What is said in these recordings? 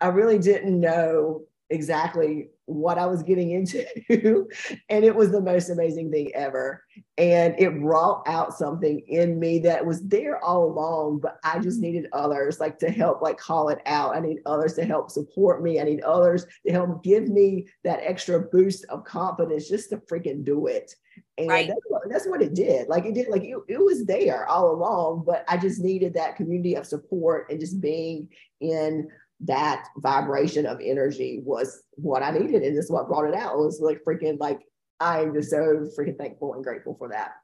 I really didn't know exactly what I was getting into. and it was the most amazing thing ever. And it brought out something in me that was there all along, but I just needed others like to help like call it out. I need others to help support me. I need others to help give me that extra boost of confidence just to freaking do it. And right. that's, what, that's what it did. Like it did, like it, it was there all along, but I just needed that community of support and just being in that vibration of energy was what I needed. And it's what brought it out. It was like freaking like I'm just so freaking thankful and grateful for that.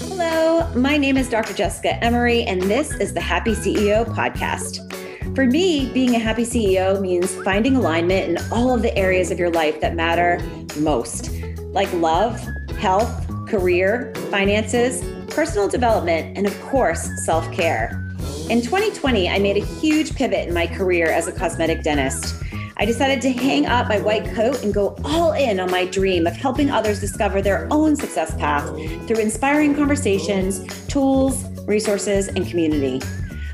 Hello, my name is Dr. Jessica Emery, and this is the Happy CEO podcast. For me, being a happy CEO means finding alignment in all of the areas of your life that matter most, like love, health, career, finances, personal development, and of course, self care. In 2020, I made a huge pivot in my career as a cosmetic dentist. I decided to hang up my white coat and go all in on my dream of helping others discover their own success path through inspiring conversations, tools, resources, and community.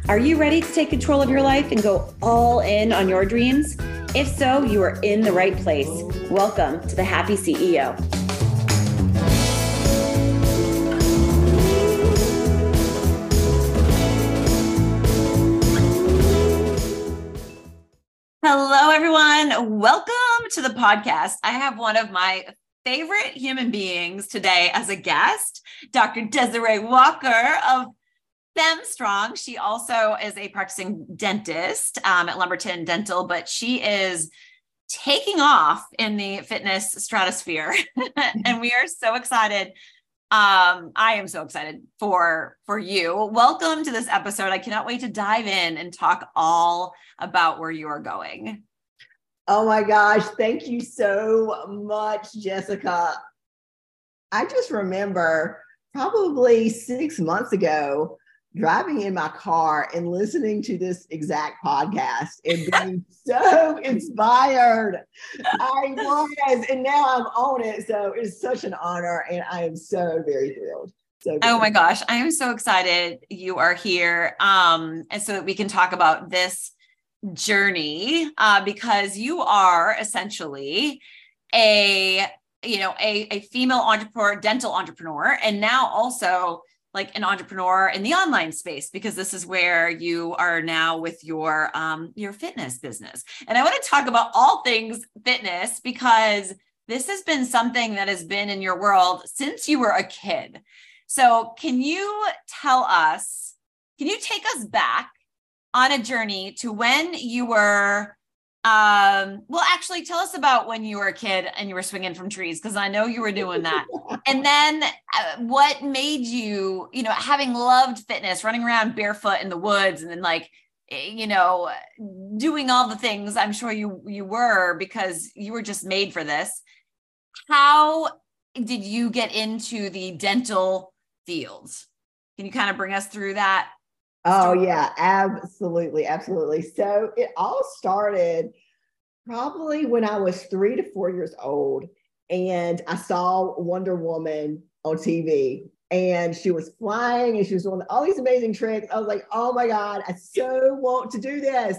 Are you ready to take control of your life and go all in on your dreams? If so, you are in the right place. Welcome to the Happy CEO. Hello, everyone. Welcome to the podcast. I have one of my favorite human beings today as a guest, Dr. Desiree Walker of Femme Strong. She also is a practicing dentist um, at Lumberton Dental, but she is taking off in the fitness stratosphere. and we are so excited um i am so excited for for you. Welcome to this episode. I cannot wait to dive in and talk all about where you are going. Oh my gosh. Thank you so much jessica. I just remember probably six months ago driving in my car and listening to this exact podcast and being so inspired. I was, and now I'm on it. So it's such an honor, and I am so very thrilled. So oh my gosh, I am so excited you are here. Um, and so that we can talk about this journey uh, because you are essentially a you know a, a female entrepreneur dental entrepreneur and now also like an entrepreneur in the online space because this is where you are now with your um, your fitness business. And I want to talk about all things fitness because this has been something that has been in your world since you were a kid. So, can you tell us, can you take us back on a journey to when you were um, well, actually, tell us about when you were a kid and you were swinging from trees, because I know you were doing that. and then uh, what made you, you know, having loved fitness, running around barefoot in the woods, and then like, eh, you know, doing all the things I'm sure you you were because you were just made for this. How did you get into the dental fields? Can you kind of bring us through that? Oh yeah, absolutely, absolutely. So it all started probably when I was three to four years old, and I saw Wonder Woman on TV, and she was flying, and she was doing all these amazing tricks. I was like, oh my god, I so want to do this.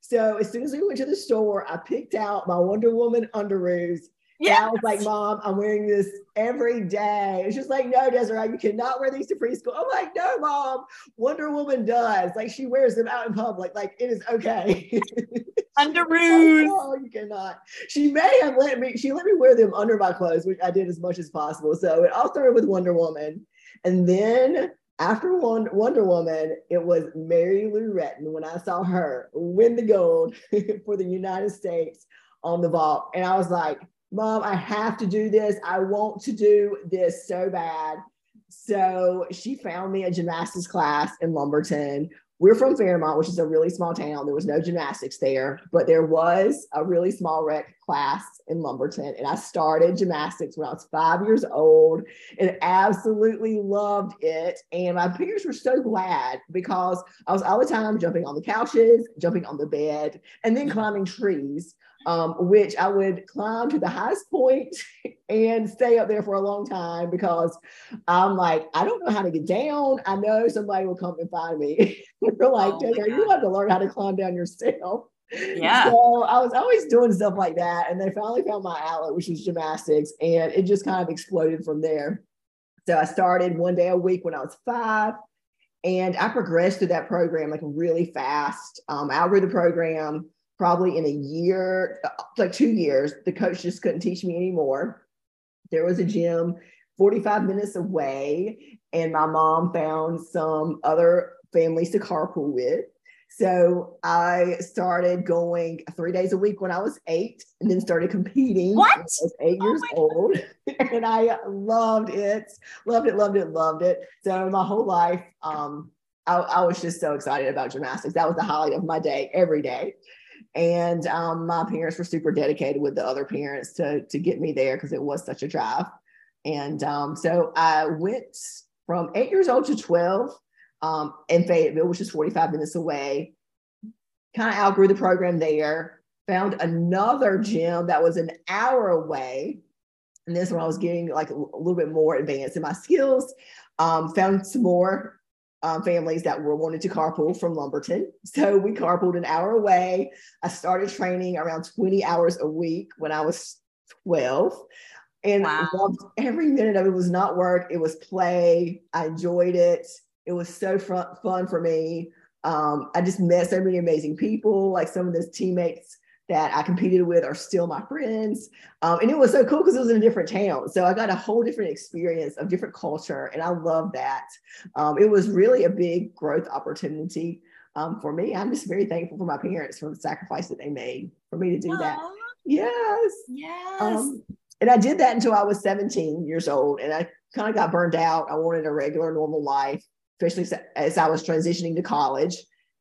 So as soon as we went to the store, I picked out my Wonder Woman underoos yeah. I was like, Mom, I'm wearing this every day. It's just like, no, Desiree, you cannot wear these to preschool. I'm like, no, Mom, Wonder Woman does. Like, she wears them out in public. Like, it is okay. Underoos. oh, you cannot. She may have let me, she let me wear them under my clothes, which I did as much as possible. So it all started with Wonder Woman. And then after Wonder Woman, it was Mary Lou Retton when I saw her win the gold for the United States on the vault. And I was like, Mom, I have to do this. I want to do this so bad. So she found me a gymnastics class in Lumberton. We're from Fairmont, which is a really small town. There was no gymnastics there, but there was a really small rec class in Lumberton and I started gymnastics when I was five years old and absolutely loved it. And my parents were so glad because I was all the time jumping on the couches, jumping on the bed, and then climbing trees um, which I would climb to the highest point and stay up there for a long time because I'm like, I don't know how to get down. I know somebody will come and find me. We're like, oh you have to learn how to climb down yourself. Yeah. So I was always doing stuff like that. And they finally found my outlet, which was gymnastics. And it just kind of exploded from there. So I started one day a week when I was five. And I progressed through that program like really fast. Um, I outgrew the program probably in a year, like two years, the coach just couldn't teach me anymore. There was a gym 45 minutes away, and my mom found some other families to carpool with. So I started going three days a week when I was eight, and then started competing. What? I was eight oh years old, and I loved it, loved it, loved it, loved it. So my whole life, um, I, I was just so excited about gymnastics. That was the highlight of my day every day and um, my parents were super dedicated with the other parents to to get me there because it was such a drive. And um, so i went from eight years old to 12 um, in fayetteville which is 45 minutes away. Kind of outgrew the program there found another gym that was an hour away. And this when i was getting like a little bit more advanced in my skills. Um, found some more um, families that were wanted to carpool from Lumberton. So we carpooled an hour away. I started training around 20 hours a week when I was 12 and wow. loved every minute of it. it was not work. It was play. I enjoyed it. It was so fun, fun for me. Um, I just met so many amazing people, like some of those teammates that I competed with are still my friends. Um, and it was so cool because it was in a different town. So I got a whole different experience of different culture. And I love that. Um, it was really a big growth opportunity um, for me. I'm just very thankful for my parents for the sacrifice that they made for me to do Aww. that. Yes. Yes. Um, and I did that until I was 17 years old. And I kind of got burned out. I wanted a regular, normal life, especially as I was transitioning to college.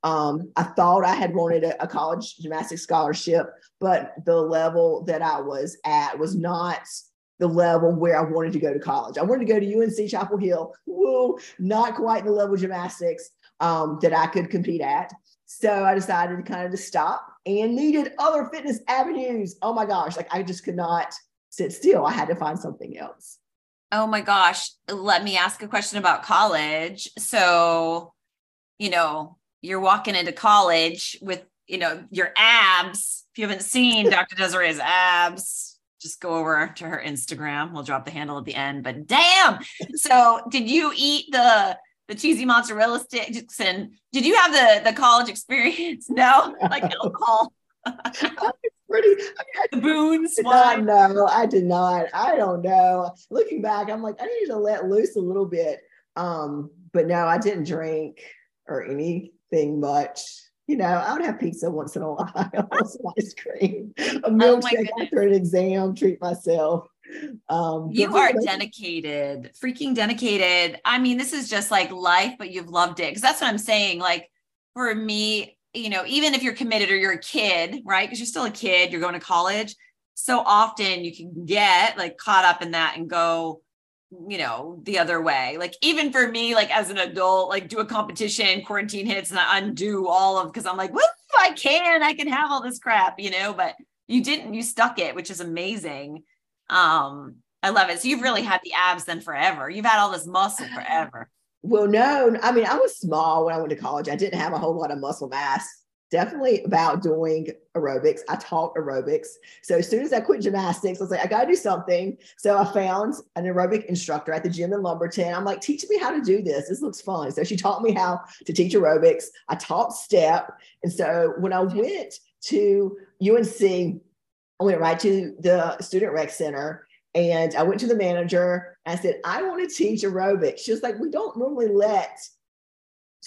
Um, I thought I had wanted a, a, college gymnastics scholarship, but the level that I was at was not the level where I wanted to go to college. I wanted to go to UNC Chapel Hill. Woo, not quite the level gymnastics um, that I could compete at. So I decided to kind of to stop and needed other fitness avenues. Oh my gosh, like I just could not sit still. I had to find something else. Oh my gosh. Let me ask a question about college. So, you know, you're walking into college with you know your abs. If you haven't seen dr desiree's abs just go over to her instagram. We'll drop the handle at the end but damn. So did you eat the the cheesy mozzarella sticks and did you have the the college experience? No? Like alcohol? Pretty I mean, the boons no i did not. I don't know. Looking back i'm like i need to let loose a little bit. Um but no i didn't drink or any thing much. You know, I would have pizza once in a while, some ice cream, a oh milkshake oh after an exam, treat myself. Um, you are dedicated, freaking dedicated. I mean, this is just like life, but you've loved it. Cause that's what I'm saying. Like for me, you know, even if you're committed or you're a kid, right? Because you're still a kid, you're going to college. So often you can get like caught up in that and go, you know, the other way. Like even for me, like as an adult, like do a competition, quarantine hits, and I undo all of because I'm like, well, I can, I can have all this crap, you know, but you didn't, you stuck it, which is amazing. Um, I love it. So you've really had the abs then forever. You've had all this muscle forever. Well, no, I mean, I was small when I went to college. I didn't have a whole lot of muscle mass definitely about doing aerobics. I taught aerobics. So as soon as I quit gymnastics, I was like, I got to do something. So I found an aerobic instructor at the gym in Lumberton. I'm like, teach me how to do this. This looks fun. So she taught me how to teach aerobics. I taught step. And so when I went to UNC, I went right to the student rec center and I went to the manager. I said, I want to teach aerobics. She was like, we don't normally let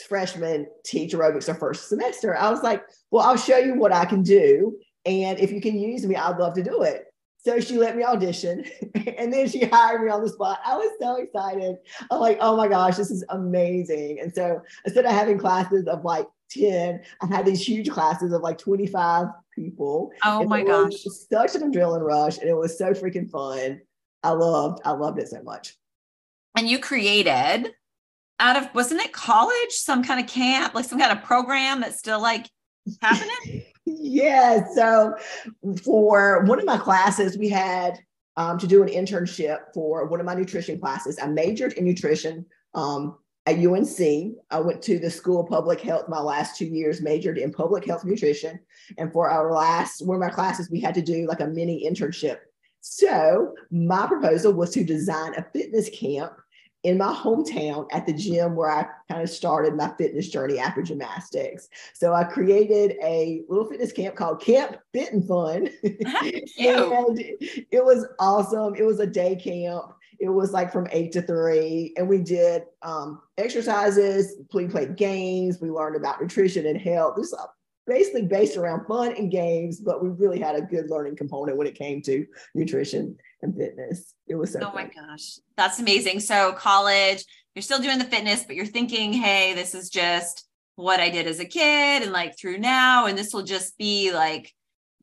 freshmen teach aerobics their first semester. I was like, well, I'll show you what I can do. And if you can use me, I'd love to do it. So she let me audition and then she hired me on the spot. I was so excited. I'm like, oh my gosh, this is amazing. And so instead of having classes of like 10, I had these huge classes of like 25 people. Oh my gosh. Such an adrenaline rush. And it was so freaking fun. I loved, I loved it so much. And you created out of wasn't it college, some kind of camp, like some kind of program that's still like happening? yeah. So for one of my classes, we had um, to do an internship for one of my nutrition classes. I majored in nutrition um, at UNC. I went to the School of Public Health my last two years, majored in public health nutrition. And for our last one of our classes, we had to do like a mini internship. So my proposal was to design a fitness camp in my hometown at the gym where I kind of started my fitness journey after gymnastics. So I created a little fitness camp called Camp Fit and Fun. and it was awesome. It was a day camp. It was like from eight to three, and we did um, exercises. We played games. We learned about nutrition and health. This basically based around fun and games, but we really had a good learning component when it came to nutrition and fitness. It was so. Oh fun. my gosh, that's amazing! So college, you're still doing the fitness, but you're thinking, hey, this is just what I did as a kid, and like through now, and this will just be like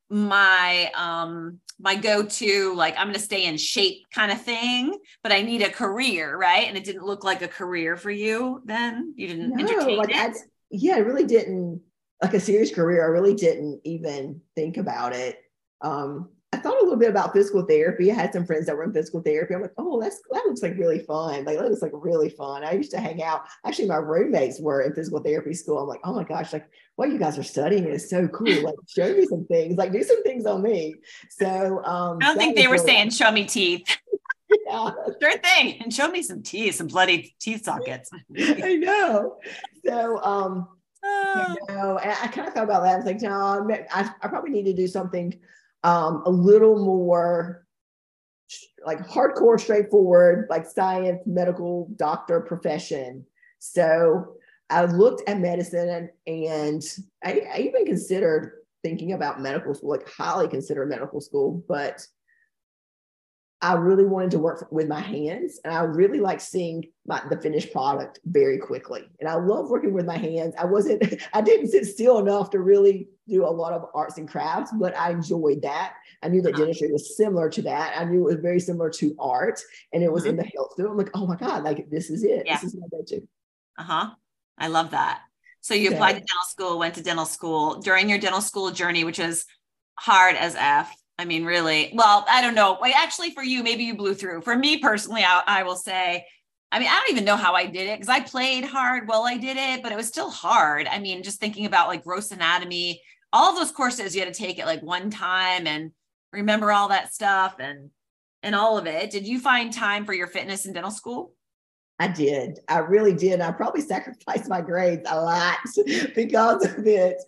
my um my go-to like i'm going to stay in shape kind of thing but i need a career right and it didn't look like a career for you then you didn't no, entertain like it I, yeah i really didn't like a serious career i really didn't even think about it um I thought a little bit about physical therapy. I had some friends that were in physical therapy. I'm like, oh, that's that looks like really fun. Like that looks like really fun. I used to hang out. Actually, my roommates were in physical therapy school. I'm like, oh my gosh, like what you guys are studying is so cool. Like show me some things. Like do some things on me. So um, I don't think they were really saying show me teeth. yeah. Sure thing. And show me some teeth, some bloody teeth sockets. I know. So um you know, and I kind of thought about that. I was like, no, I, I probably need to do something um, a little more like hardcore, straightforward, like science, medical doctor profession. So I looked at medicine and, and I, I even considered thinking about medical school, like highly considered medical school, but I really wanted to work with my hands and I really like seeing my, the finished product very quickly. And I love working with my hands. I wasn't, I didn't sit still enough to really do a lot of arts and crafts, but I enjoyed that. I knew that uh-huh. dentistry was similar to that. I knew it was very similar to art and it was mm-hmm. in the health field. I'm like, oh my God, like this is it. Yeah. This is my go-to. Uh-huh. I love that. So you applied to dental school, went to dental school during your dental school journey, which was hard as F I mean, really, well, I don't know. Actually, for you, maybe you blew through. For me personally, I, I will say, I mean, I don't even know how I did it because I played hard while I did it, but it was still hard. I mean, just thinking about like gross anatomy, all those courses you had to take it like one time and remember all that stuff and and all of it. Did you find time for your fitness in dental school? I did. I really did. I probably sacrificed my grades a lot because of it.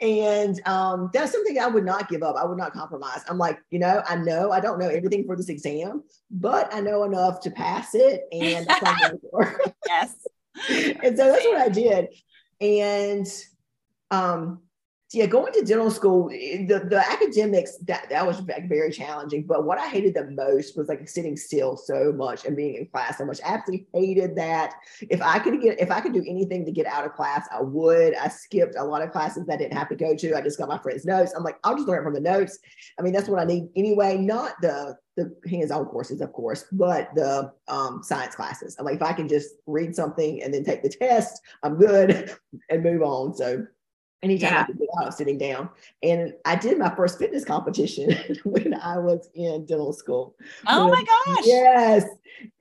And um, that's something I would not give up. I would not compromise. I'm like, you know, I know I don't know everything for this exam, but I know enough to pass it. And that's what I'm for. yes. and so that's what I did. And um, yeah, going to dental school, eh, the, the academics that that was very challenging. But what I hated the most was like sitting still so much and being in class so much. I absolutely hated that. If I could get if I could do anything to get out of class, I would. I skipped a lot of classes that I didn't have to go to. I just got my friends' notes. I'm like, I'll just learn from the notes. I mean, that's what I need anyway. Not the the hands-on courses, of course, but the um, science classes. I'm like, if I can just read something and then take the test, I'm good and move on. So anytime yeah. I could get out sitting down. And I did my first fitness competition when I was in dental school. Oh my gosh. Yes.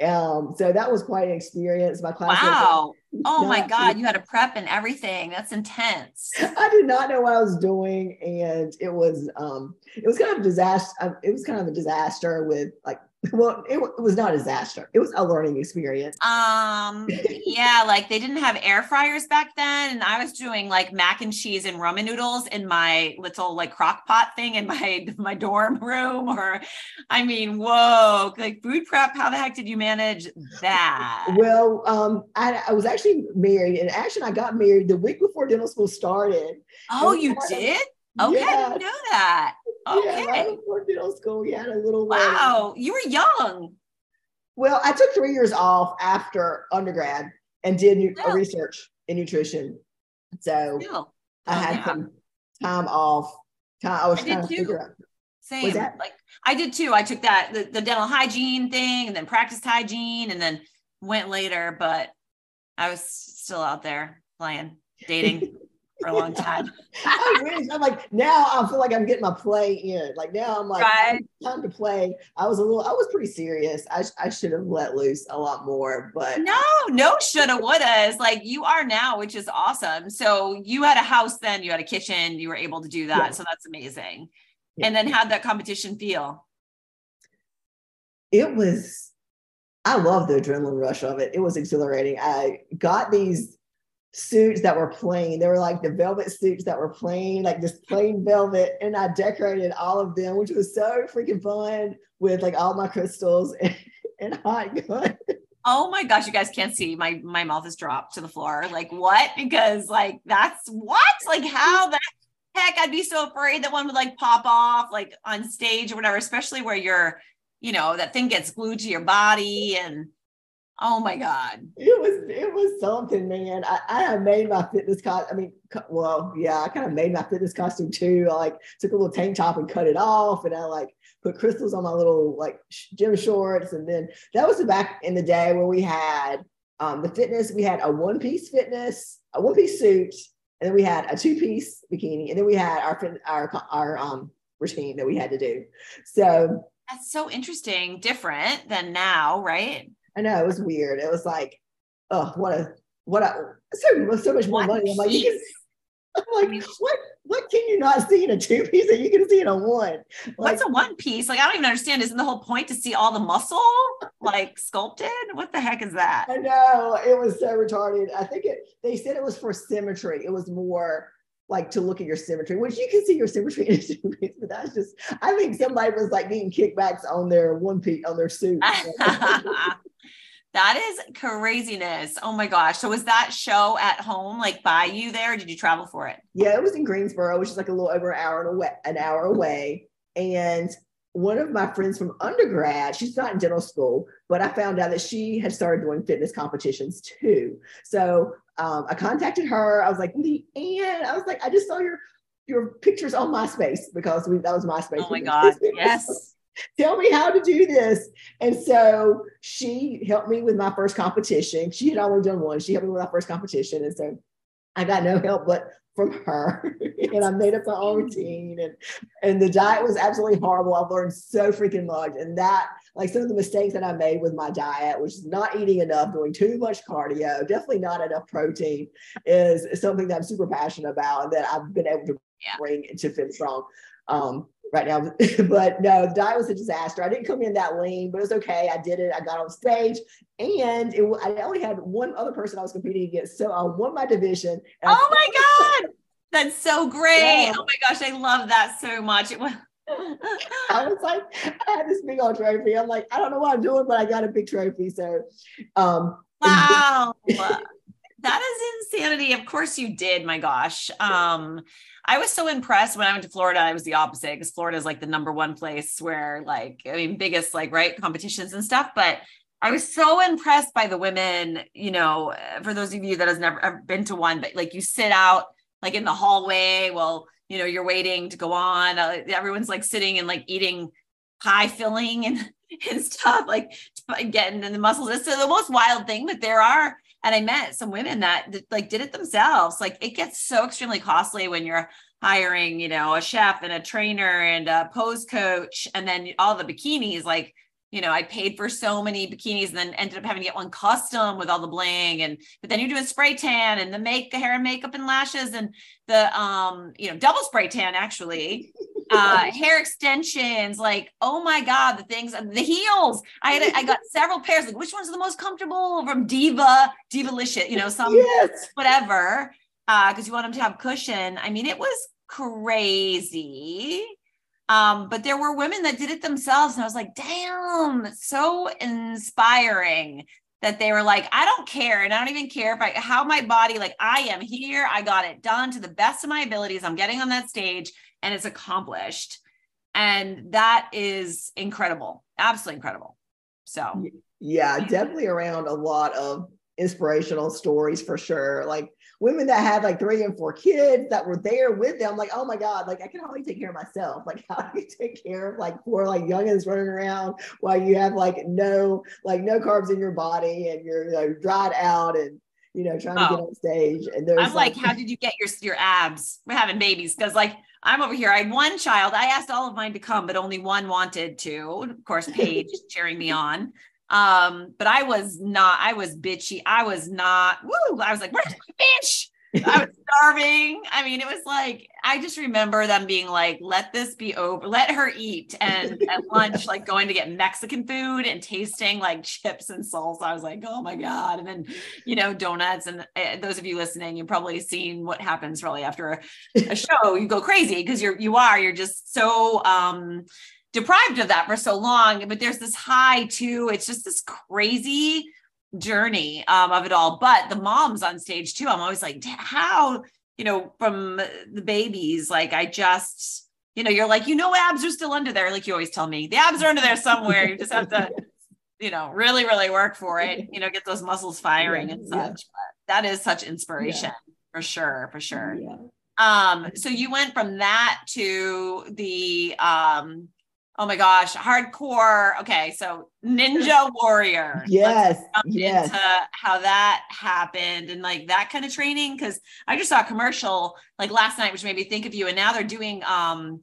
Um, so that was quite an experience. My class. Wow. Oh my God. You had a prep and everything. That's intense. I did not know what I was doing. And it was um it was kind of a disaster. It was kind of a disaster with like well it, it, was not a disaster. It was a learning experience. Um yeah like they didn't have air fryers back then and i was doing like mac and cheese and ramen noodles in my little like crock pot thing in my my dorm room or i mean whoa like food prep how the heck did you manage that? Well um i, I was actually married and actually i got married the week before dental school started. Oh you did? Okay. I didn't know that. Okay. Yeah, before middle school, we had a little. Wow, wedding. you were young. Well, I took three years off after undergrad and did a research in nutrition. So. I had yeah. some time off. Time, I was I trying to too. figure out. Same. that- Like I did too. I took that the, the dental hygiene thing and then practiced hygiene and then went later, but I was still out there playing, dating for a long time. I wish. I'm like now. I feel like I'm getting my play in. Like now, I'm like Right. time to play. I was a little. I was pretty serious. I, I should have let loose a lot more, but No, no shoulda, wouldas. Like you are now, which is awesome. So you had a house then, you had a kitchen, you were able to do that. Yeah. So that's amazing. Yeah. And then how'd that competition feel? it was. I love the adrenaline rush of it. It was exhilarating. I got these suits that were plain. They were like the velvet suits that were plain, like just plain velvet, and I decorated all of them, which was so freaking fun with like all my crystals and, and hot gun. Oh my gosh, you guys can't see my my mouth is dropped to the floor. Like what? Because like that's what? Like how the heck I'd be so afraid that one would like pop off like on stage or whatever, especially where you're, you know, that thing gets glued to your body and oh my God. It was it was something, man. I, I made my fitness costume. I mean, co- well, yeah, I kind of made my fitness costume too. I like took a little tank top and cut it off, and I like put crystals on my little like gym shorts. And then that was back in the day where we had um, the fitness. We had a one piece fitness, a one piece suit, and then we had a two piece bikini, and then we had our our our um routine that we had to do. So That's so interesting, different than now, right? I know it was weird. It was like, oh, what a what a so so much more One money. I'm like, you can. I'm like, what what can you not see in a two piece that you can see in a one? Like, What's a one piece? Like I don't even understand. Isn't the whole point to see all the muscle like sculpted? What the heck is that? I know it was so retarded. I think it. They said it was for symmetry. It was more like to look at your symmetry, which you can see your symmetry in a two piece. But that's just. I think somebody was like getting kickbacks on their one piece on their suit. that is craziness. Oh my gosh. So was that show at home, like by you there? Or did you travel for it? Yeah, it was in Greensboro, which is like a little over an hour and away, an hour away. And one of my friends from undergrad, she's not in dental school, but I found out that she had started doing fitness competitions too. So um, I contacted her. I was like, Leanne, I was like, I just saw your your pictures on MySpace because we, that was MySpace. Oh my God. Yes. tell me how to do this. And so she helped me with my first competition. She had only done one. She helped me with my first competition. And so I got no help but from her. and I made up my own routine. And and the diet was absolutely horrible. I've learned so freaking much. And that, like some of the mistakes that I made with my diet, which is not eating enough, doing too much cardio, definitely not enough protein, is something that I'm super passionate about and that I've been able to Yeah. bring into Femme Strong. Um, right now. but no, the diet was a disaster. I didn't come in that lean, but it was okay. I did it. I got on stage, and it, I only had one other person I was competing against, so I won my division. and I Oh my God. That's so great. Yeah. Oh my gosh. I love that so much. It was I was like, I had this big old trophy. I'm like, I don't know what I'm doing, but I got a big trophy. So, um, wow. that is insanity. Of course you did. My gosh. Um, I was so impressed when I went to Florida. I was the opposite because Florida is like the number one place where, like, I mean, biggest like right competitions and stuff. But I was so impressed by the women. You know, for those of you that has never ever been to one, but like you sit out like in the hallway. Well, you know, you're waiting to go on. Uh, everyone's like sitting and like eating pie filling and and stuff like getting in the muscles. It's the most wild thing, but there are and I met some women that, like did it themselves. Like it gets so extremely costly when you're hiring, you know, a chef and a trainer and a pose coach, and then all the bikinis. Like, you know, I paid for so many bikinis and then ended up having to get one custom with all the bling. And but then you're doing spray tan and the make the hair and makeup and lashes and the um, you know, double spray tan actually uh hair extensions like oh my god the things the heels. I had a, i got several pairs like which one's are the most comfortable from diva divalicious you know some yes, whatever uh because you want them to have cushion. I mean it was crazy um but there were women that did it themselves and i was like damn so inspiring that they were like i don't care and i don't even care if i how my body like i am here i got it done to the best of my abilities i'm getting on that stage and it's accomplished. And that is incredible absolutely incredible. So. Yeah, definitely around a lot of inspirational stories for sure. Like women that had like three and four kids that were there with them. Like, oh my God, like I can only take care of myself. Like, how do you take care of like four like youngins running around while you have like no, like no carbs in your body and you're you know, dried out and you know, trying oh. to get oh. on stage. And there's I'm like, like, how did you get your your abs? We're having babies because like I'm over here. I had one child. I asked all of mine to come, but only one wanted to. Of course, Paige cheering me on. Um, but I was not, I was bitchy. I was not, woo, I was like, where's my fish? I was starving. I mean, it was like, I just remember them being like, let this be over, let her eat. And at lunch, like going to get Mexican food and tasting like chips and salsa. I was like, oh my God. And then, you know, donuts. And uh, those of you listening, you've probably seen what happens really after a, a show. You go crazy because you're, you are, you're just so, um, deprived of that for so long but there's this high too. It's just this crazy journey um, of it all. But the moms on stage too. I'm always like how? You know from the babies like i just you know you're like you know abs are still under there like you always tell me. The abs are under there somewhere. You just have to you know really really work for it you know get those muscles firing yeah, and such. Yeah. but that is such inspiration yeah. for sure for sure. Um so you went from that to the um Oh my gosh, hardcore. Okay, so Ninja Warrior. Yes. yes. Into how that happened and like that kind of training. Cause I just saw a commercial like last night, which made me think of you. And now they're doing um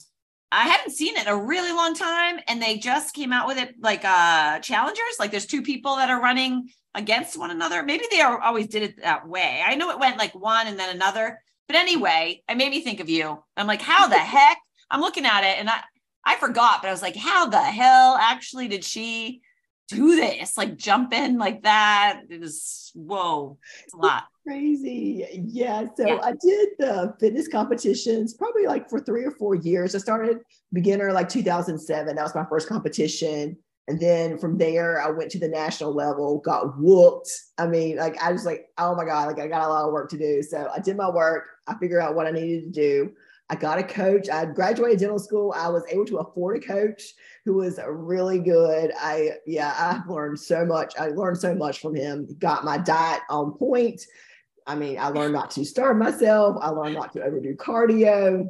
I hadn't seen it in a really long time. And they just came out with it like uh challengers. Like there's two people that are running against one another. Maybe they are, always did it that way. I know it went like one and then another. But anyway, it made me think of you. I'm like, how the heck? I'm looking at it and I I forgot, but I was like, how the hell actually did she do this? Like jump in like that? It was whoa, it's a lot. Crazy. Yeah. So yeah. I did the fitness competitions probably like for three or four years. I started beginner like 2007. That was my first competition. And then from there, I went to the national level, got whooped. I mean, like, I was like, oh my God, like, I got a lot of work to do. So I did my work. I figured out what I needed to do. I got a coach. I graduated dental school. I was able to afford a coach who was really good. I, yeah, I learned so much. I learned so much from him. Got my diet on point. I mean, I learned not to starve myself. I learned not to overdo cardio.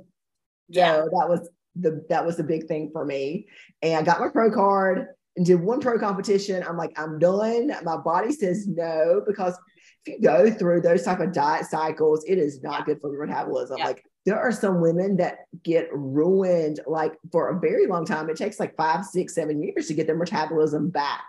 Yeah, so that was the that was the big thing for me. And I got my pro card and did one pro competition. I'm like, I'm done. My body says no because if you go through those type of diet cycles, it is not good for your metabolism. Yeah. Like there are some women that get ruined like for a very long time. It takes like five, six, seven years to get their metabolism back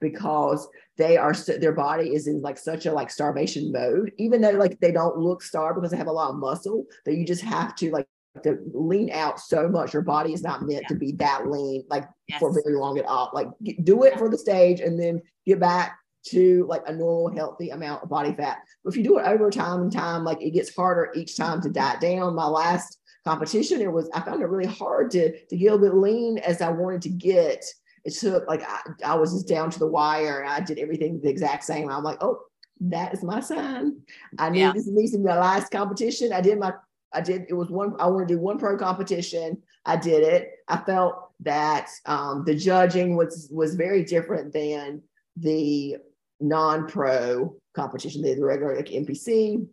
because they are their body is in like such a like starvation mode even though like they don't look starved because they have a lot of muscle that you just have to like to lean out so much your body is not meant yeah. to be that lean like yes. for very long at all like do it for the stage and then get back to like a normal healthy amount of body fat. But if you do it over time and time, like it gets harder each time to diet down. My last competition, it was I found it really hard to to get a bit lean as I wanted to get. It took like I, I was just down to the wire. and I did everything the exact same. I'm like, oh, that is my sign. I knew yeah. this needs to be my last competition. I did my I did it was one I want to do one pro competition. I did it. I felt that um, the judging was was very different than the non-pro competition, the regular like NPC.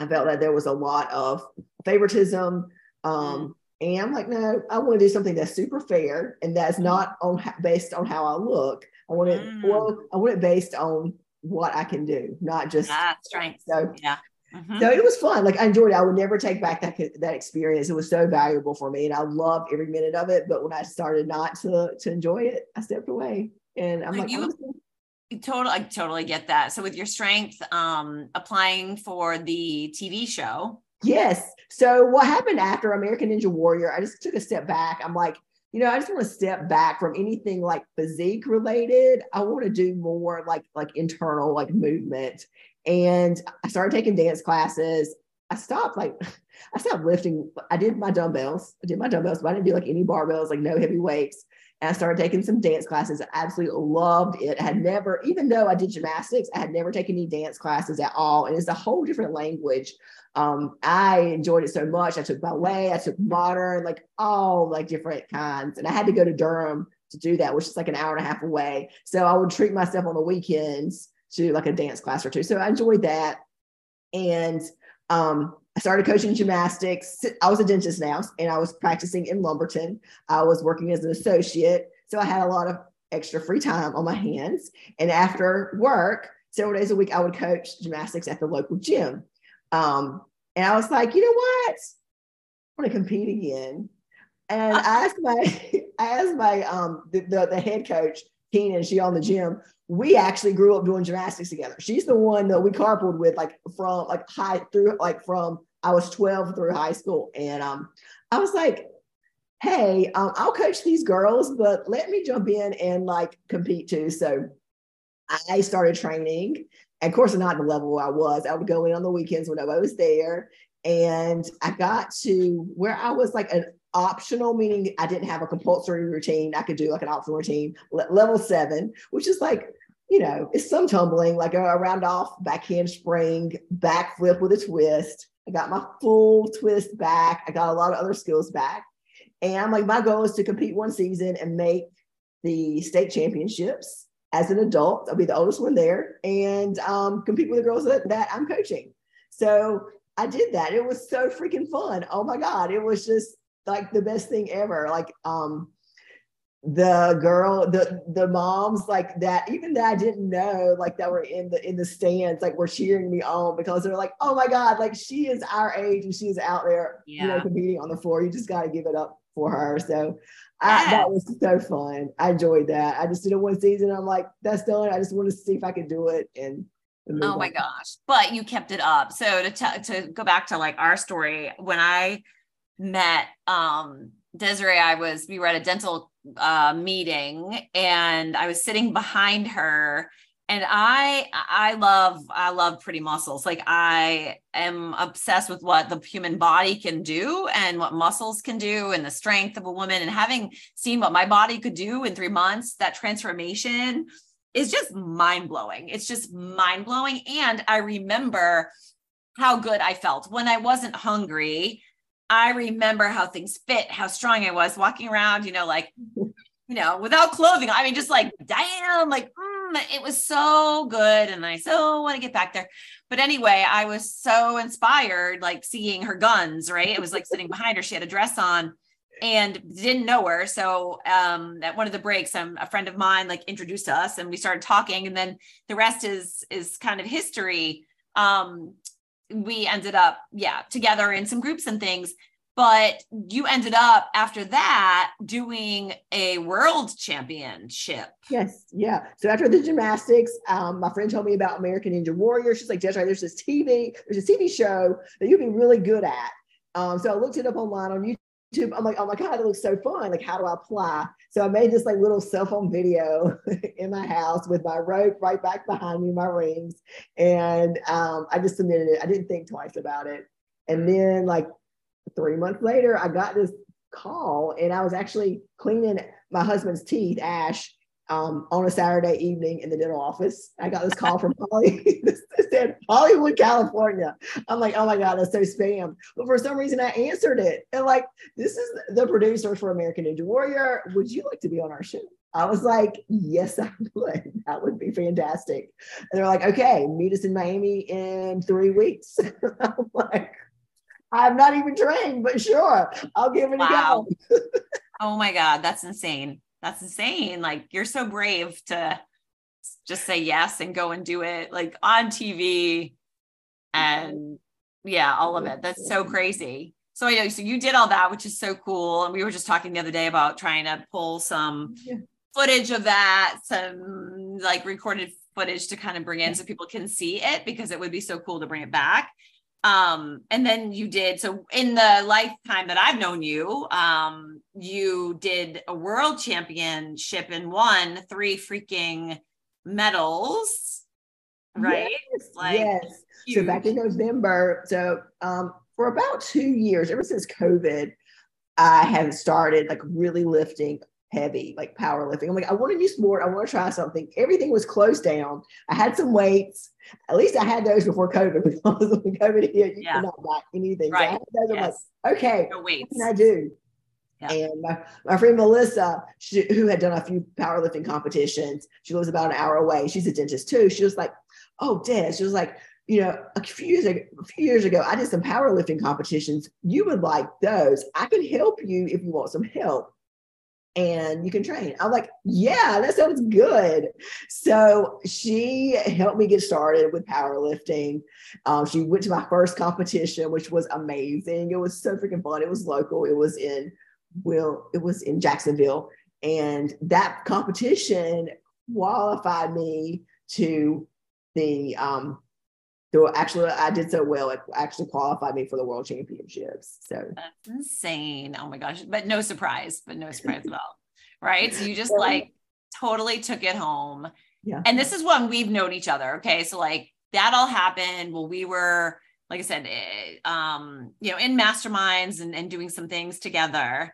I felt that there was a lot of favoritism. Um, and I'm like, no, I want to do something that's super fair and that's mm. not on based on how I look. I want it mm. well, I want it based on what I can do, not just ah, strength. So yeah. Mm-hmm. So it was fun. Like I enjoyed it. I would never take back that that experience. It was so valuable for me, and I loved every minute of it. But when I started not to to enjoy it, I stepped away. And I'm like, you, Total, I totally get that. So with your strength, um, applying for the TV show. Yes. So what happened after American Ninja Warrior? I just took a step back. I'm like, you know, I just want to step back from anything like physique related. I want to do more like like internal like movement. And I started taking dance classes. I stopped like I stopped lifting. I did my dumbbells. I did my dumbbells, but I didn't do like any barbells, like no heavy weights. And I started taking some dance classes. I absolutely loved it. I had never, even though I did gymnastics, I had never taken any dance classes at all. And it's a whole different language. Um, I enjoyed it so much. I took ballet, I took modern, like all like different kinds. And I had to go to Durham to do that, which is like an hour and a half away. So I would treat myself on the weekends to like a dance class or two. So I enjoyed that. And Um, I started coaching gymnastics. I was a dentist now, and I was practicing in Lumberton. I was working as an associate, so I had a lot of extra free time on my hands. And after work, several days a week, I would coach gymnastics at the local gym. Um, and I was like, you know what? I want to compete again. And I asked my, I asked my um the, the, the head coach, Tina, she on the gym. We actually grew up doing gymnastics together. She's the one that we carpooled with, like from like high through like from I was 12 through high school. And um, I was like, hey, um, I'll coach these girls, but let me jump in and like compete too. So I started training. And of course, not the level I was. I would go in on the weekends when I was there. And I got to where I was like an optional, meaning I didn't have a compulsory routine. I could do like an optional routine, level seven, which is like, you know, it's some tumbling, like a, a round off, back handspring, back flip with a twist. I got my full twist back. I got a lot of other skills back. And I'm like, my goal is to compete one season and make the state championships as an adult. I'll be the oldest one there and um, compete with the girls that, that I'm coaching. So I did that. It was so freaking fun. Oh my God. It was just like the best thing ever. Like um the girl, the the moms like that, even that I didn't know, like that were in the in the stands, like were cheering me on because they're like, oh my God, like she is our age and she's out there, yeah. you know, competing on the floor. You just gotta give it up for her. So I, that was so fun. I enjoyed that. I just did it one season. I'm like, that's done. I just want to see if I could do it. And oh my on. gosh! But you kept it up. So to t- to go back to like our story, when I met um Desiree, I was we were at a dental uh, meeting, and I was sitting behind her and i i love i love pretty muscles. Like i am obsessed with what the human body can do and what muscles can do and the strength of a woman. And having seen what my body could do in 3 months that transformation is just mind blowing it's just mind blowing and i remember how good i felt. When i wasn't hungry i remember how things fit how strong i was walking around you know like you know without clothing i mean just like damn like mm, it was so good. And I so want to get back there. But anyway, I was so inspired, like seeing her guns, right? It was like sitting behind her. She had a dress on and didn't know her. So um, at one of the breaks, um, a friend of mine like introduced us and we started talking. And then the rest is is kind of history. Um, we ended up, yeah, together in some groups and things but you ended up after that doing a world championship. Yes, yeah. So after the gymnastics, um, my friend told me about American Ninja Warrior. She's like, Desiree, there's this TV, there's a TV show that you'd be really good at. Um, so I looked it up online on YouTube. I'm like, oh my God, it looks so fun. Like, how do I apply? So I made this like little cell phone video in my house with my rope right back behind me, my rings. And um, I just submitted it. I didn't think twice about it. And then like three months later, I got this call and I was actually cleaning my husband's teeth, Ash, um, on a Saturday evening in the dental office. I got this call from Holly. it said Hollywood, California. I'm like, oh my God, that's so spam. But for some reason, I answered it. And like, this is the producer for American Ninja Warrior. Would you like to be on our show? I was like, yes, I would. That would be fantastic. And they're like, okay, meet us in Miami in three weeks. I'm like, I'm not even trained, but sure, I'll give it wow. a go. oh my God, that's insane. That's insane. Like you're so brave to just say yes and go and do it like on TV and yeah, all of it. That's so crazy. So I know, so you did all that, which is so cool. And we were just talking the other day about trying to pull some yeah. footage of that, some like recorded footage to kind of bring in so people can see it because it would be so cool to bring it back. Um, and then you did so in the lifetime that I've known you, um, you did a world championship and won three freaking medals, right? Yes. Like, yes. Huge. So back in November, so um, for about two years, ever since COVID, I have started like really lifting heavy, like powerlifting. I'm like, I want a new sport. I want to try something. Everything was closed down. I had some weights. At least I had those before COVID. Because when COVID hit, you yeah. cannot buy anything. Right. So yes. like, okay, no what can I do? Yeah. And my, my friend Melissa, she, who had done a few powerlifting competitions, she lives about an hour away. She's a dentist too. She was like, oh, Des, she was like, you know, a few years ago, a few years ago, I did some powerlifting competitions. You would like those. I can help you if you want some help and you can train. I'm like, yeah, that sounds good. So she helped me get started with powerlifting. Um, she went to my first competition, which was amazing. It was so freaking fun. It was local. It was in Will. It was in Jacksonville, and that competition qualified me to the um, so actually, I did so well. It actually qualified me for the world championships. So that's insane. Oh my gosh. But no surprise, but no surprise at all. Right. So you just like totally took it home. Yeah. And this is when we've known each other. Okay. So like that all happened. Well, we were, like I said, eh, um, you know, in masterminds and, and doing some things together.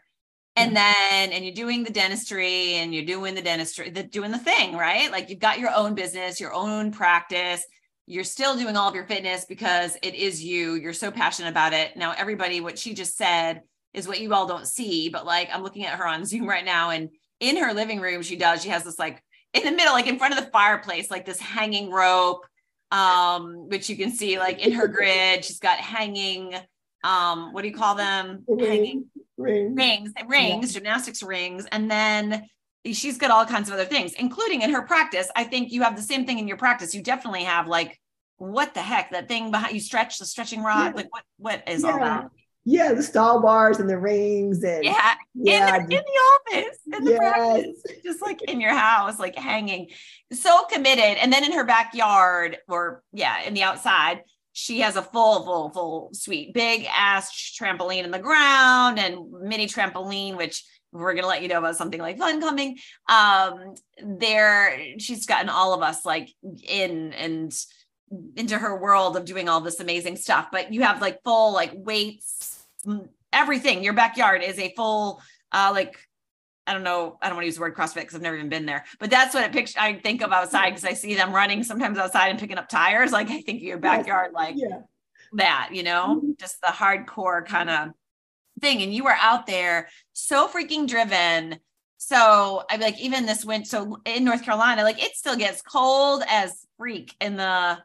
And then, and you're doing the dentistry and you're doing the dentistry, the doing the thing, right? Like you've got your own business, your own practice you're still doing all of your fitness because it is you. You're so passionate about it. Now, everybody, what she just said is what you all don't see, but like I'm looking at her on Zoom right now, and in her living room, she does, she has this like in the middle, like in front of the fireplace, like this hanging rope, um, which you can see like in her grid. She's got hanging, um, what do you call them? Hanging rings, rings, rings, yeah. gymnastics rings, and then she's got all kinds of other things, including in her practice. I think you have the same thing in your practice. You definitely have like, what the heck, that thing behind you stretch the stretching rod. Yeah. Like what what is yeah. all that? Yeah, the stall bars and the rings and yeah, yeah. In, the, in the office, in the yes. practice, just like in your house, like hanging, so committed. And then in her backyard, or yeah, in the outside, she has a full, full, full suite, big ass trampoline in the ground and mini trampoline, which we're going to let you know about something like fun coming um there she's gotten all of us like in and into her world of doing all this amazing stuff but you have like full like weights everything your backyard is a full uh like I don't know. I don't want to use the word CrossFit because I've never even been there, but that's what it picture I think of outside because I see them running sometimes outside and picking up tires. Like I think of your backyard, like yeah. that, you know, mm-hmm. just the hardcore kind of thing and you were out there so freaking driven so i like even this went so in north carolina like it still gets cold as freak in the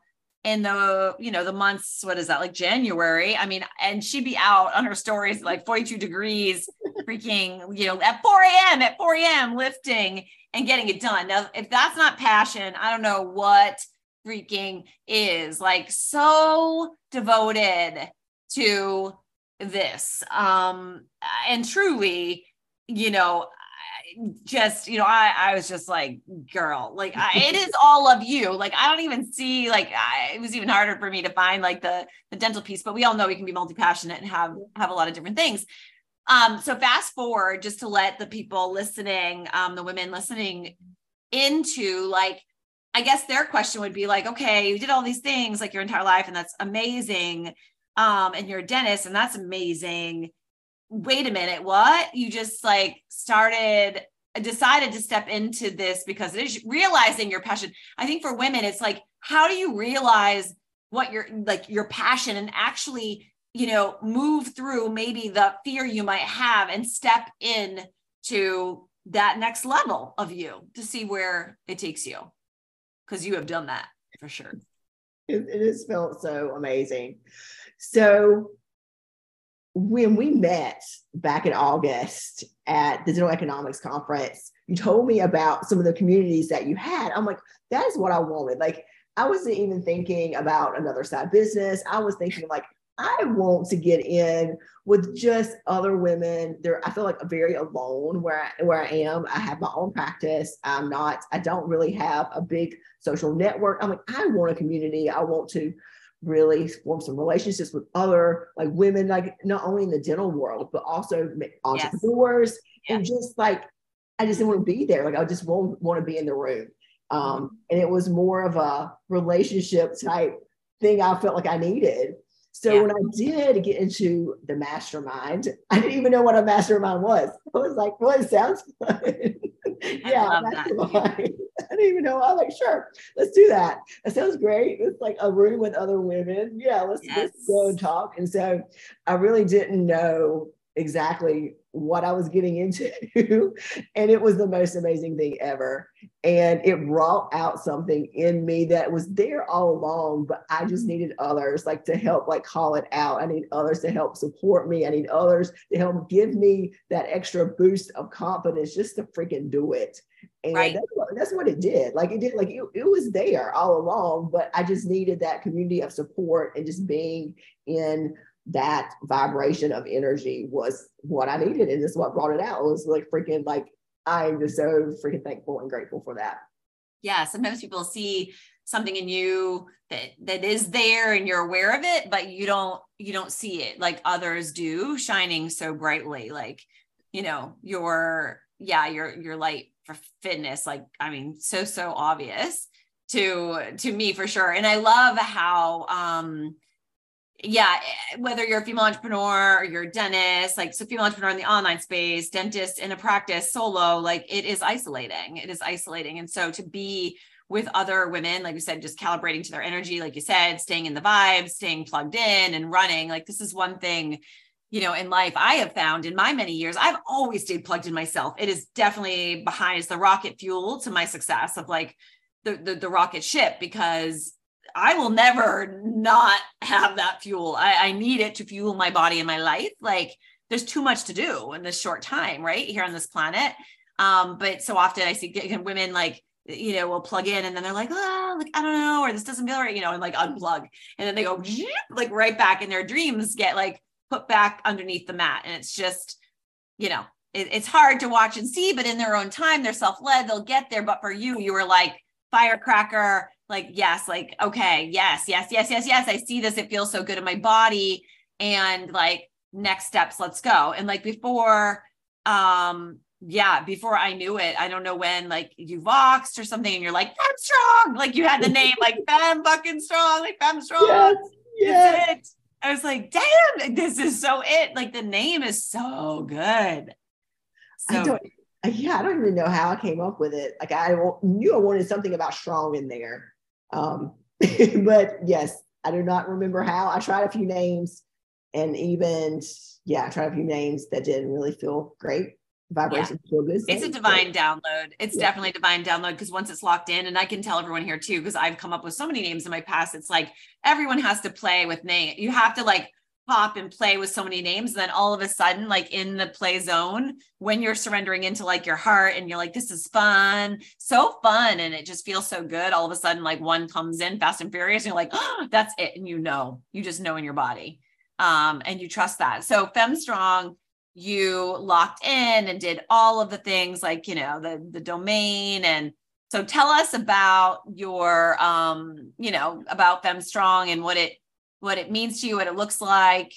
in the you know the months what is that like january i mean and she'd be out on her stories like 42 degrees freaking you know at 4 a.m at 4 a.m lifting and getting it done. Now if that's not passion i don't know what freaking is like so devoted to this. Um and truly you know just you know i i was just like girl like I, it is all of you. Like i don't even see like I, it was even harder for me to find like the the dental piece but we all know we can be multi-passionate and have have a lot of different things. Um so fast forward just to let the people listening um the women listening into like i guess their question would be like okay you did all these things like your entire life and that's amazing um, and you're a dentist, and that's amazing. Wait a minute, what? You just like started, decided to step into this because it is realizing your passion. I think for women, it's like, how do you realize what your like your passion and actually, you know, move through maybe the fear you might have and step in to that next level of you to see where it takes you because you have done that for sure. It, it has felt so amazing. So when we met back in August at the Dental Economics Conference, you told me about some of the communities that you had. I'm like, that is what I wanted. Like, I wasn't even thinking about another side business. I was thinking like, I want to get in with just other women. There, I feel like very alone where I, where I am. I have my own practice. I'm not. I don't really have a big social network. I'm like, I want a community. I want to really form some relationships with other like women, like not only in the dental world, but also entrepreneurs yes. and just like, I just didn't want to be there. Like I just won't want to be in the room. Um, mm-hmm. and it was more of a relationship type thing I felt like I needed. So yeah. when I did get into the mastermind, I didn't even know what a mastermind was. I was like, well, it sounds fun. yeah, mastermind. I didn't even know. I was like, sure, let's do that. That sounds great. It's like a room with other women. Yeah, let's, yes. let's go and talk. And so I really didn't know exactly what I was getting into. and it was the most amazing thing ever. And it brought out something in me that was there all along, but I just mm-hmm. needed others like to help like call it out. I need others to help support me. I need others to help give me that extra boost of confidence just to freaking do it. And right. that's, what, that's what it did. Like it did, like it, it was there all along, but I just needed that community of support and just being in that vibration of energy was what I needed. And this what brought it out. It was like freaking like I'm just so freaking thankful and grateful for that. Yeah. Sometimes people see something in you that that is there and you're aware of it, but you don't you don't see it like others do shining so brightly. Like, you know, your yeah, your your light for fitness, like I mean, so so obvious to to me for sure. And I love how um yeah, eh, whether you're a female entrepreneur or you're a dentist, like so female entrepreneur in the online space, dentist in a practice, solo, like it is isolating. It is isolating. And so to be with other women, like you said, just calibrating to their energy, like you said, staying in the vibe, staying plugged in and running, like this is one thing, you know, in life I have found in my many years, I've always stayed plugged in myself. It is definitely behind, the rocket fuel to my success of like the, the, the rocket ship because I will never not have that fuel. I, I need it to fuel my body and my life. Like there's too much to do in this short time, right? Here on this planet. Um, but so often I see women like, you know, will plug in and then they're like, oh, like, I don't know, or this doesn't feel right, you know, and like unplug. And then they go like right back and their dreams get like put back underneath the mat. And it's just, you know, it, it's hard to watch and see, but in their own time, they're self-led, they'll get there. But for you, you were like firecracker, like yes like okay yes yes yes yes yes i see this it feels so good in my body and like next steps let's go and like before um yeah before i knew it i don't know when like you voxed or something and you're like femme strong like you had the name like femme fucking strong like femme strong yes, yes. i was like damn this is so it like the name is so good so I don't, yeah, I don't even know how I came up with it. Like I knew I wanted something about strong in there, um, but yes, I do not remember how. I tried a few names and even, yeah, I tried a few names that didn't really feel great. Vibrations yeah. feel good. It's a divine download. It's yeah. definitely a divine download because once it's locked in, and I can tell everyone here too, because I've come up with so many names in my past. It's like everyone has to play with name. You have to like pop and play with so many names. And then all of a sudden, like in the play zone, when you're surrendering into like your heart and you're like, this is fun, so fun. And it just feels so good. All of a sudden, like one comes in fast and furious, and you're like, oh, that's it. And you know, you just know in your body. Um, and you trust that. So Femme Strong, you locked in and did all of the things like, you know, the the domain and so tell us about your um, you know, about Femme Strong and what it what it means to you, what it looks like,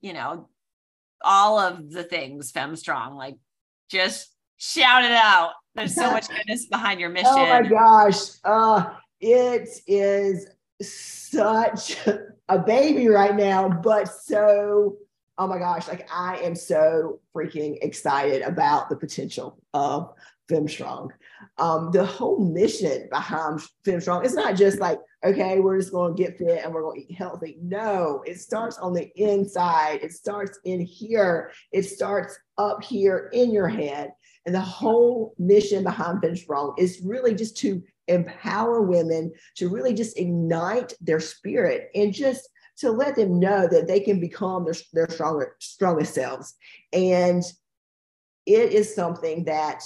you know, all of the things Femme Strong. Like just shout it out. There's so much goodness behind your mission. Oh my gosh. Uh, it is such a baby right now, but so oh my gosh, like I am so freaking excited about the potential of FemmeStrong. Um, the whole mission behind FemmeStrong is not just like, okay, we're just going to get fit and we're going to eat healthy. No, it starts on the inside. It starts in here. It starts up here in your head. And the whole mission behind FemmeStrong is really just to empower women to really just ignite their spirit and just to let them know that they can become their, their stronger, strongest selves. And it is something that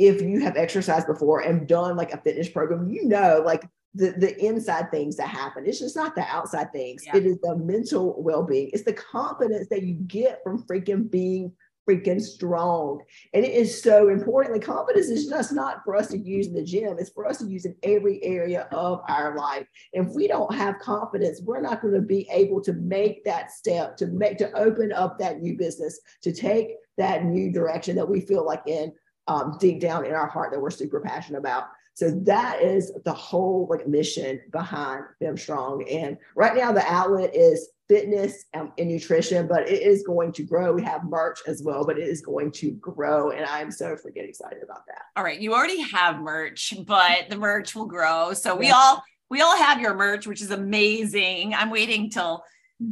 if you have exercised before and done like a fitness program, you know, like the, the inside things that happen. It's just not the outside things. Yeah. It is the mental well-being. It's the confidence that you get from freaking being freaking strong. And it is so important. Like confidence is just not for us to use in the gym. It's for us to use in every area of our life. And if we don't have confidence, we're not going to be able to make that step to make to open up that new business, to take that new direction that we feel like in um, deep down in our heart that we're super passionate about. So that is the whole like mission behind Femme Strong. And right now the outlet is fitness and, and, nutrition, but it is going to grow. We have merch as well, but it is going to grow. And I'm so freaking excited about that. All right. You already have merch, but the merch will grow. So we all we all have your merch, which is amazing. I'm waiting till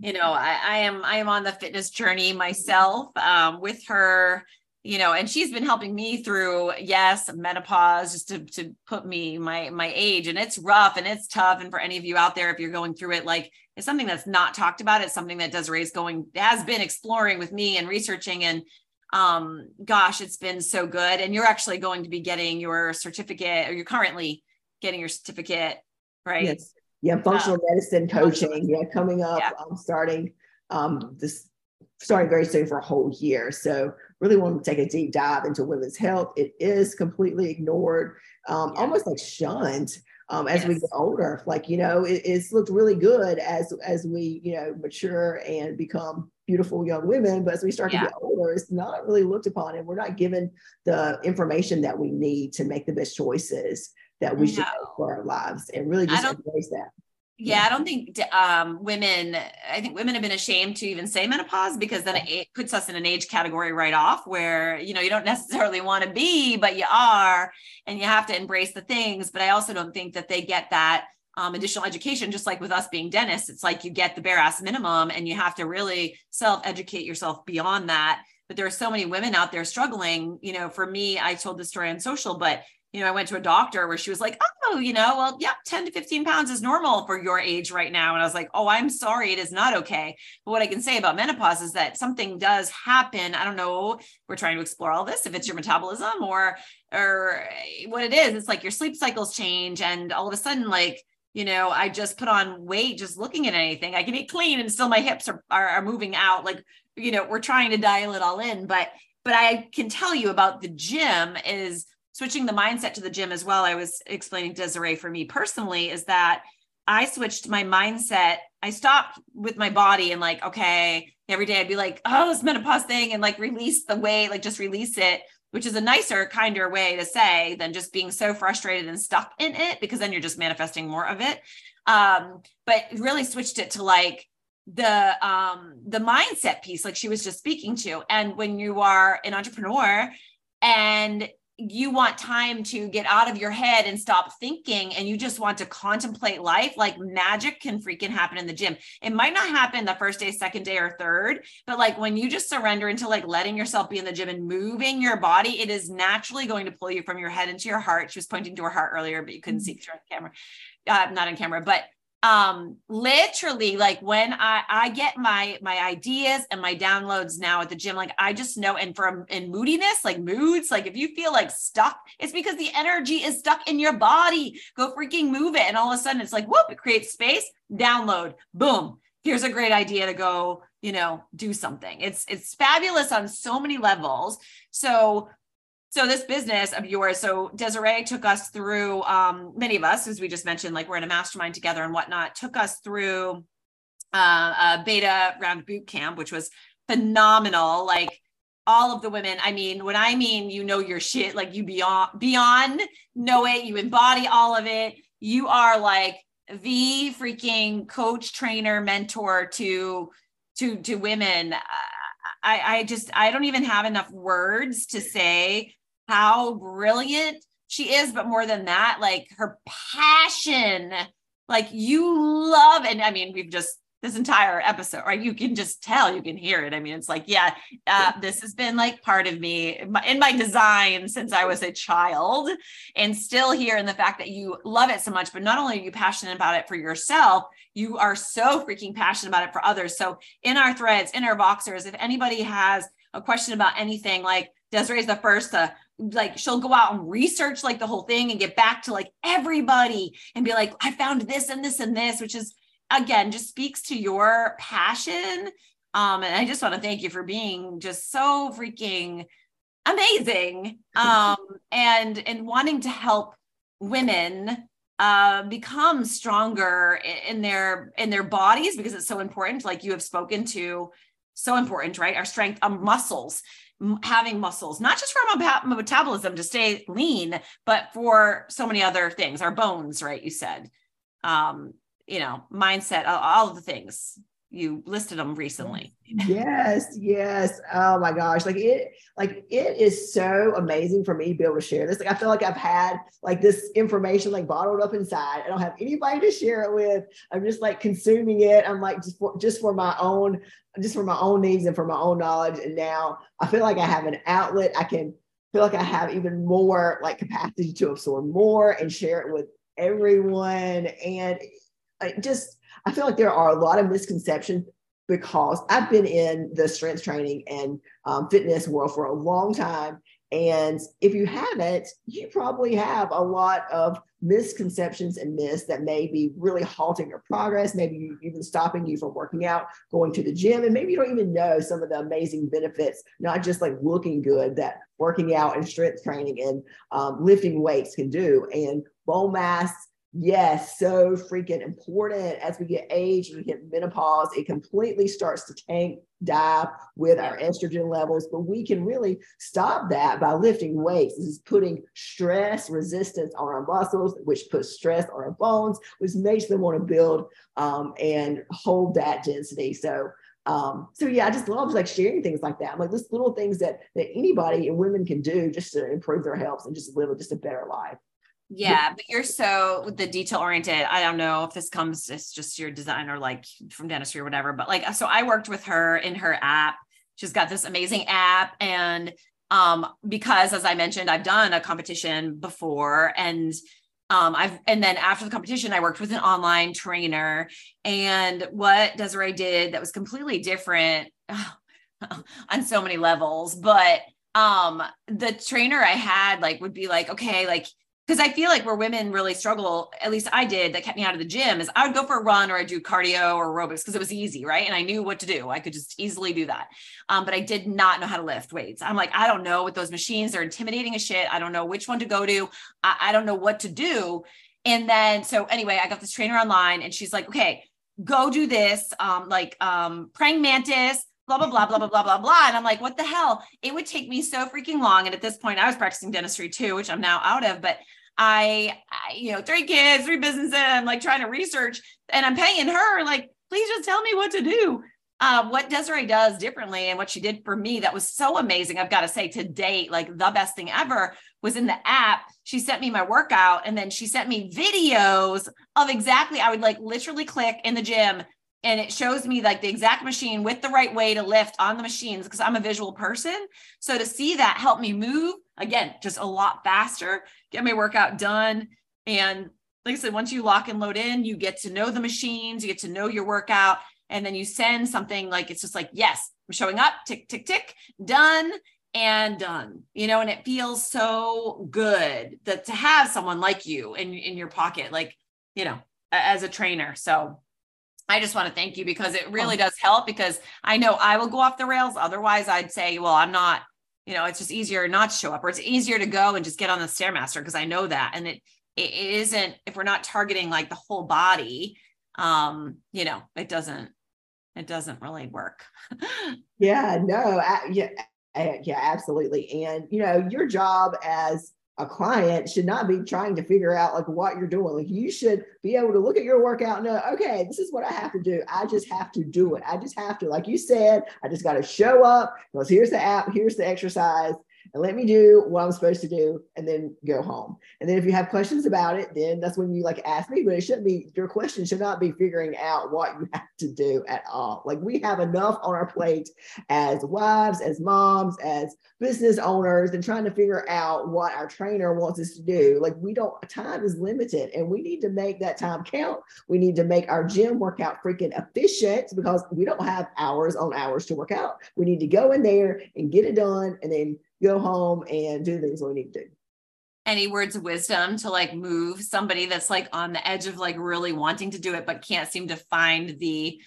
you know I, I am i am on the fitness journey myself um, with her you know and she's been helping me through yes menopause just to, to put me my my age and it's rough and it's tough and for any of you out there if you're going through it like it's something that's not talked about it's something that Desiree's going has been exploring with me and researching and um gosh it's been so good and you're actually going to be getting your certificate or you're currently getting your certificate right? Yes. Yeah functional uh, medicine coaching yeah coming up yeah. i'm starting um this starting very soon for a whole year so really want to take a deep dive into women's health it is completely ignored um, almost like shunned um, as yes. we get older. Like, you know, it, it's looked really good as as we, you know, mature and become beautiful young women. But as we start yeah. to get older, it's not really looked upon, and we're not given the information that we need to make the best choices that we no. should make for our lives, and really just embrace that yeah, I don't think um, women, I think women have been ashamed to even say menopause because then it puts us in an age category right off where, you know, you don't necessarily want to be, but you are, and you have to embrace the things. But I also don't think that they get that um, additional education, just like with us being dentists. It's like you get the bare ass minimum and you have to really self educate yourself beyond that. But there are so many women out there struggling. You know, for me, I told the story on social, but you know, I went to a doctor where she was like, oh, you know, well, yeah, 10 to 15 pounds is normal for your age right now. And I was like, oh, I'm sorry, it is not okay. But what I can say about menopause is that something does happen. I don't know. We're trying to explore all this, if it's your metabolism or, or eh, what it is. It's like your sleep cycles change. And all of a sudden, like, you know, I just put on weight just looking at anything. I can eat clean and still my hips are, are, are moving out. Like, you know, we're trying to dial it all in. But, but I can tell you about the gym is switching the mindset to the gym as well. I was explaining Desiree for me personally is that I switched my mindset. I stopped with my body and like, okay, every day I'd be like, oh, this menopause thing and like release the weight, like just release it, which is a nicer, kinder way to say than just being so frustrated and stuck in it because then you're just manifesting more of it. Um, but really switched it to like the um the mindset piece like she was just speaking to and when you are an entrepreneur and you want time to get out of your head and stop thinking and you just want to contemplate life like magic can freaking happen in the gym. It might not happen the first day second day or third but like when you just surrender into like letting yourself be in the gym and moving your body it is naturally going to pull you from your head into your heart. She was pointing to her heart earlier but you couldn't see through the camera. Uh, not on camera but um literally like when i i get my my ideas and my downloads now at the gym like i just know and from in moodiness like moods like if you feel like stuck it's because the energy is stuck in your body. Go freaking move it. And all of a sudden it's like whoop it creates space. Download. Boom. Here's a great idea to go you know do something. It's it's fabulous on so many levels. So so this business of yours so desiree took us through um, many of us as we just mentioned like we're in a mastermind together and whatnot took us through uh, a beta round boot camp which was phenomenal. Like all of the women i mean when i mean you know your shit like you beyond beyond know it you embody all of it you are like the freaking coach trainer mentor to to to women I, I just I don't even have enough words to say how brilliant she is, but more than that, like her passion, like you love, and I mean, we've just this entire episode, right? You can just tell, you can hear it. I mean, it's like, yeah, uh, this has been like part of me in my, in my design since I was a child, and still here in the fact that you love it so much. But not only are you passionate about it for yourself, you are so freaking passionate about it for others. So in our threads, in our Voxers, if anybody has a question about anything, like Desiree is the first to like she'll go out and research like the whole thing and get back to like everybody and be like i found this and this and this which is again just speaks to your passion. Um and i just want to thank you for being just so freaking amazing um and and wanting to help women uh become stronger in their in their bodies because it's so important. Like you have spoken to so important right? Our strength of muscles having muscles, not just for our metabolism to stay lean, but for so many other things, our bones, right? You said, um, you know, mindset, all, of the things. you listed them recently. Yes, yes. Oh my gosh. Like it, like it is so amazing for me to be able to share this. Like I feel like I've had like this information like bottled up inside. I don't have anybody to share it with. I'm just like consuming it. I'm like just for just for my own, just for my own needs and for my own knowledge. And now I feel like I have an outlet. I can feel like I have even more like capacity to absorb more and share it with everyone. And I just I feel like there are a lot of misconceptions because I've been in the strength training and um, fitness world for a long time. And if you haven't, you probably have a lot of misconceptions and myths that may be really halting your progress, maybe even stopping you from working out, going to the gym, and maybe you don't even know some of the amazing benefits, not just like looking good, that working out and strength training and um, lifting weights can do. And bone mass Yes, so freaking important. As we get age, we get menopause, it completely starts to tank, dive with our estrogen levels. But we can really stop that by lifting weights. This is putting stress resistance on our muscles, which puts stress on our bones, which makes them want to build um, and hold that density. So um, so yeah, I just love like sharing things like that. I'm like this little things that that anybody and women can do just to improve their health and just live just a better life. Yeah, but you're so the detail oriented. I don't know if this comes, it's just your designer, like from dentistry or whatever. But like, so I worked with her in her app. She's got this amazing app. And um, because as I mentioned, I've done a competition before and um, I've and then after the competition, I worked with an online trainer. And what Desiree did that was completely different on so many levels, but um the trainer I had like would be like, okay, like because I feel like where women really struggle, at least I did, that kept me out of the gym, is I would go for a run or I'd do cardio or aerobics because it was easy, right? And I knew what to do. I could just easily do that. Um, but I did not know how to lift weights. I'm like, I don't know what those machines, they're intimidating as shit. I don't know which one to go to. I, I don't know what to do. And then, so anyway, I got this trainer online and she's like, okay, go do this, um, like um, praying mantis, blah blah blah blah blah blah blah blah and i'm like what the hell it would take me so freaking long and at this point i was practicing dentistry too which i'm now out of but I, I, you know, three kids, three businesses. I'm like trying to research and I'm paying her, like, please just tell me what to do. Uh, what Desiree does differently and what she did for me that was so amazing. I've got to say to date, like the best thing ever was in the app. She sent me my workout and then she sent me videos of exactly, I would like literally click in the gym and it shows me like the exact machine with the right way to lift on the machines because I'm a visual person. So to see that help me move again, just a lot faster, get my workout done. And like I said, once you lock and load in, you get to know the machines, you get to know your workout, and then you send something like it's just like, yes, I'm showing up, tick, tick, tick, done and done you know and it feels so good that to have someone like you in in your pocket like you know as a trainer so I just want to thank you because it really oh. does help because I know I will go off the rails. Otherwise, I'd say, well, I'm not, you know, it's just easier not to show up or it's easier to go and just get on the Stairmaster because I know that. And it, it isn't, if we're not targeting like the whole body, um, you know, it doesn't, it doesn't really work. yeah, no, I, yeah, yeah, absolutely. And, you know, your job as a client should not be trying to figure out like what you're doing. Like you should be able to look at your workout and know, okay, this is what I have to do. I just have to do it. I just have to, like you said, I just got to show up because here's the app, here's the exercise, and let me do what I'm supposed to do and then go home. And then if you have questions about it, then that's when you like ask me, but it shouldn't be your question should not be figuring out what you have to do at all. Like we have enough on our plate as wives, as moms, as business owners, and trying to figure out what our trainer wants us to do. Like we don't, time is limited and we need to make that time count. We need to make our gym workout freaking efficient because we don't have hours on hours to work out. We need to go in there and get it done and then go home and do things we need to do. Any words of wisdom to like move somebody that's like on the edge of like really wanting to do it but can't seem to find the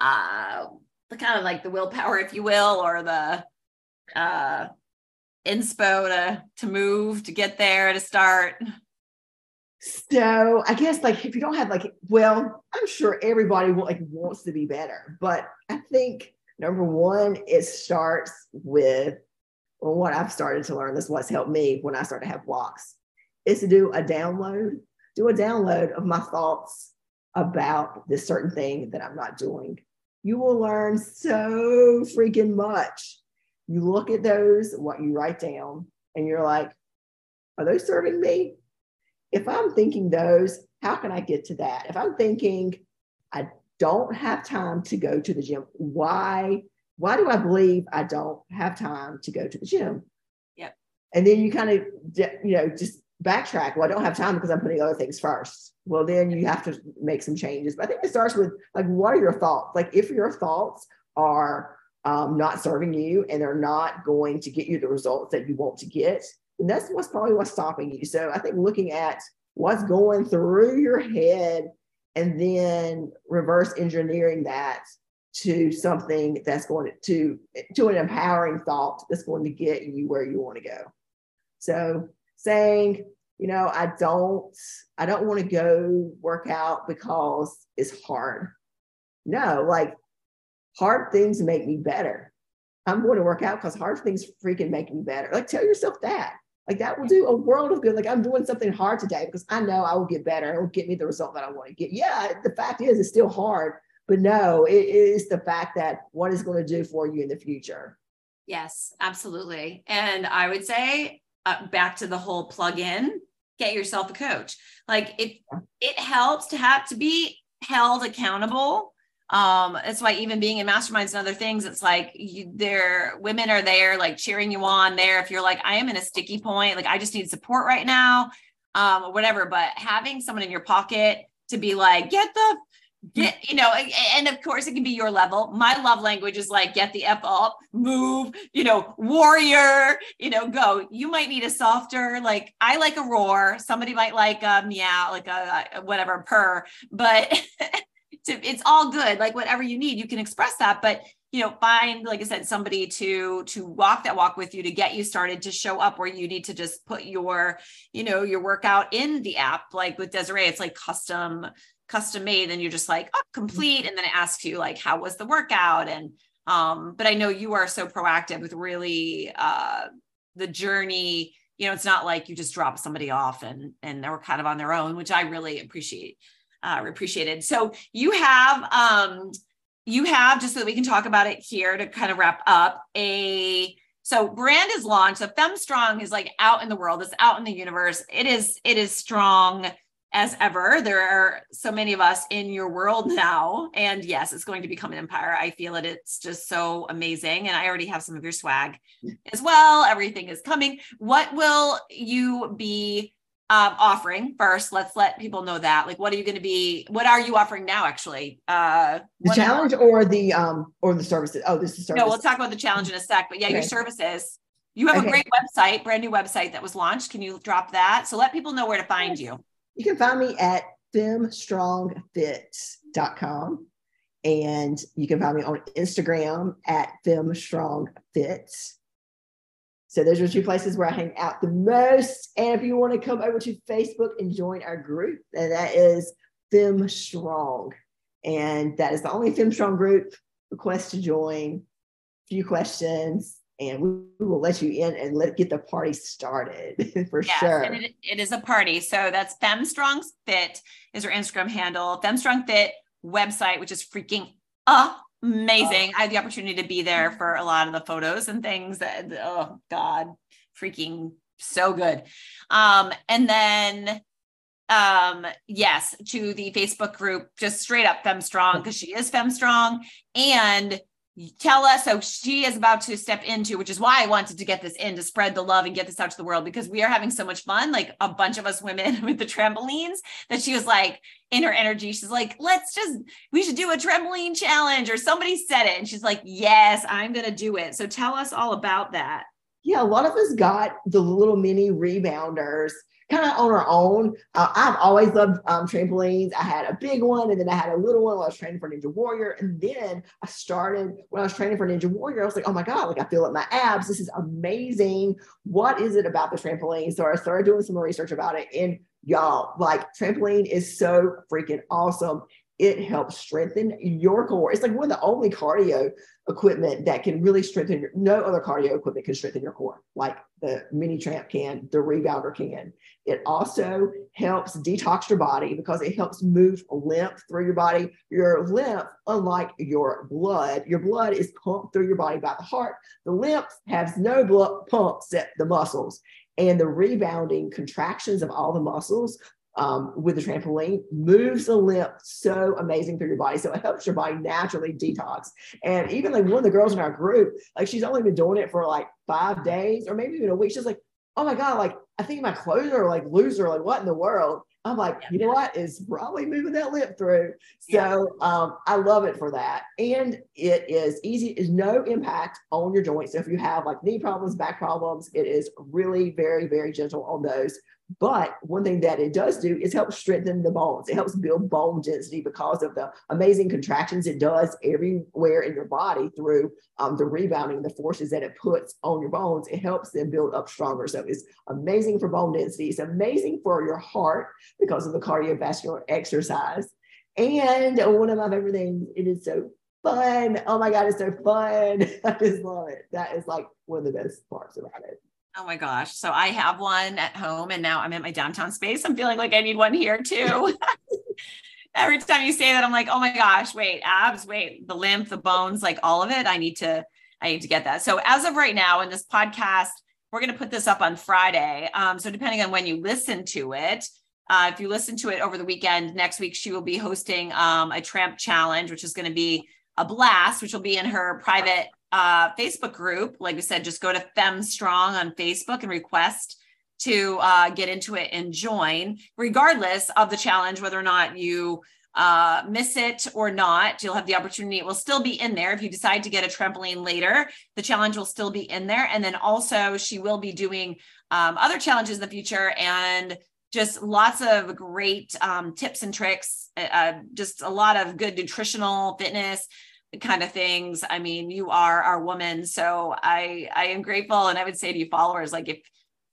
uh the kind of like the willpower if you will or the uh inspo to to move to get there to start? So i guess like if you don't have like well i'm sure everybody will, like wants to be better but i think number one it starts with or what I've started to learn, this is what's helped me when I start to have blocks, is to do a download, do a download of my thoughts about this certain thing that I'm not doing. you will learn so freaking much. You look at those, what you write down, and you're like, are those serving me? If I'm thinking those, how can I get to that? If I'm thinking, I don't have time to go to the gym, why? Why do I believe I don't have time to go to the gym? Yep. And then you kind of, you know, just backtrack. Well, I don't have time because I'm putting other things first. Well, then you have to make some changes. But I think it starts with like, what are your thoughts? Like, if your thoughts are um, not serving you and they're not going to get you the results that you want to get, and that's what's probably what's stopping you. So I think looking at what's going through your head and then reverse engineering that to something that's going to to an empowering thought that's going to get you where you want to go. So saying, you know, I don't, I don't want to go work out because it's hard. No, like hard things make me better. I'm going to work out because hard things freaking make me better. Like tell yourself that. Like that will do a world of good. Like I'm doing something hard today because I know I will get better. It will get me the result that I want to get. Yeah, the fact is it's still hard, but no, it is the fact that what is going to do for you in the future. Yes, absolutely. And I would say uh, back to the whole plug in, get yourself a coach. Like it, it helps to have to be held accountable. Um, that's why even being in masterminds and other things, it's like you, there, women are there, like cheering you on there. If you're like, I am in a sticky point, like I just need support right now, um, whatever. But having someone in your pocket to be like, get the get you know and of course it can be your level. My love language is like get the f up move you know warrior you know go. You might need a softer like i like a roar. Somebody might like a meow like a, a whatever purr. But to, it's all good like whatever you need you can express that. But you know find like i said somebody to to walk that walk with you to get you started to show up where you need to just put your you know your workout in the app like with desiree it's like custom custom made and you're just like oh complete and then it asks you like how was the workout? And um but i know you are so proactive with really uh the journey. You know it's not like you just drop somebody off and and they're kind of on their own which i really appreciate uh appreciated. So you have um you have just so that we can talk about it here to kind of wrap up a so brand is launched. So femmestrong is like out in the world. It's out in the universe. It is it is strong as ever. There are so many of us in your world now. And yes, it's going to become an empire. I feel it. It's just so amazing. And I already have some of your swag as well. Everything is coming. What will you be um, offering first? Let's let people know that. Like, what are you going to be? What are you offering now, actually? Uh, the challenge or the um or the services? Oh, this is service. No, we'll talk about the challenge in a sec. But yeah, okay. your services. You have okay. a great website, brand new website that was launched. Can you drop that? So let people know where to find you. You can find me at femmestrongfit.com and you can find me on Instagram at femmestrongfit. So those are two places where I hang out the most. And if you want to come over to Facebook and join our group, that is Femme Strong. And that is the only Femme Strong group. Request to join, few questions, and we will let you in and let get the party started for yes, sure. And it, it is a party. So that's Femmestrong Fit is her Instagram handle. Femmestrong Fit website, which is freaking amazing. Oh. I had the opportunity to be there for a lot of the photos and things that oh god, freaking so good. Um, and then um yes to the facebook group just straight up femmestrong because she is femmestrong and tell us so she is about to step into which is why i wanted to get this in to spread the love and get this out to the world because we are having so much fun like a bunch of us women with the trampolines that she was like in her energy she's like let's just we should do a trampoline challenge or somebody said it and she's like yes i'm gonna do it. So tell us all about that. Yeah a lot of us got the little mini rebounders kind of on our own. Uh, I've always loved um, trampolines. I had a big one and then I had a little one while I was training for Ninja Warrior. And then I started when I was training for Ninja Warrior, I was like, oh my God, like I feel it my abs. This is amazing. What is it about the trampoline? So I started doing some research about it. And y'all, like trampoline is so freaking awesome it helps strengthen your core. It's like one of the only cardio equipment that can really strengthen your, no other cardio equipment can strengthen your core like the mini tramp can, the rebounder can. It also helps detox your body because it helps move lymph through your body. Your lymph, unlike your blood, your blood is pumped through your body by the heart. The lymph has no blood pump except the muscles. And the rebounding contractions of all the muscles um, with the trampoline moves the lymph so amazing through your body. So it helps your body naturally detox. And even like one of the girls in our group, like she's only been doing it for like five days or maybe even a week. She's like, oh my God, like I think my clothes are like loser. Like what in the world? I'm like, you know what? Is probably moving that lymph through. So um, I love it for that. And it is easy, is no impact on your joints. So if you have like knee problems, back problems, it is really very, very gentle on those. But one thing that it does do is help strengthen the bones. It helps build bone density because of the amazing contractions it does everywhere in your body through um, the rebounding, the forces that it puts on your bones. It helps them build up stronger. So it's amazing for bone density. It's amazing for your heart because of the cardiovascular exercise. And one of my favorite things, it is so fun. Oh my God, it's so fun. I just love it. That is like one of the best parts about it. Oh my gosh. So I have one at home and now I'm at my downtown space. I'm feeling like I need one here too. Every time you say that, I'm like, oh my gosh, wait, abs, wait, the lymph, the bones, like all of it. I need to, I need to get that. So as of right now in this podcast, we're going to put this up on Friday. Um, so depending on when you listen to it, uh, if you listen to it over the weekend, next week she will be hosting um, a tramp challenge, which is going to be a blast, which will be in her private uh, Facebook group. Like we said, just go to Femme Strong on Facebook and request to uh, get into it and join, regardless of the challenge, whether or not you uh, miss it or not. You'll have the opportunity. It will still be in there. If you decide to get a trampoline later, the challenge will still be in there. And then also, she will be doing um, other challenges in the future and just lots of great um, tips and tricks, uh, uh just a lot of good nutritional fitness kind of things. I mean, you are our woman. So I I am grateful. And I would say to you followers, like if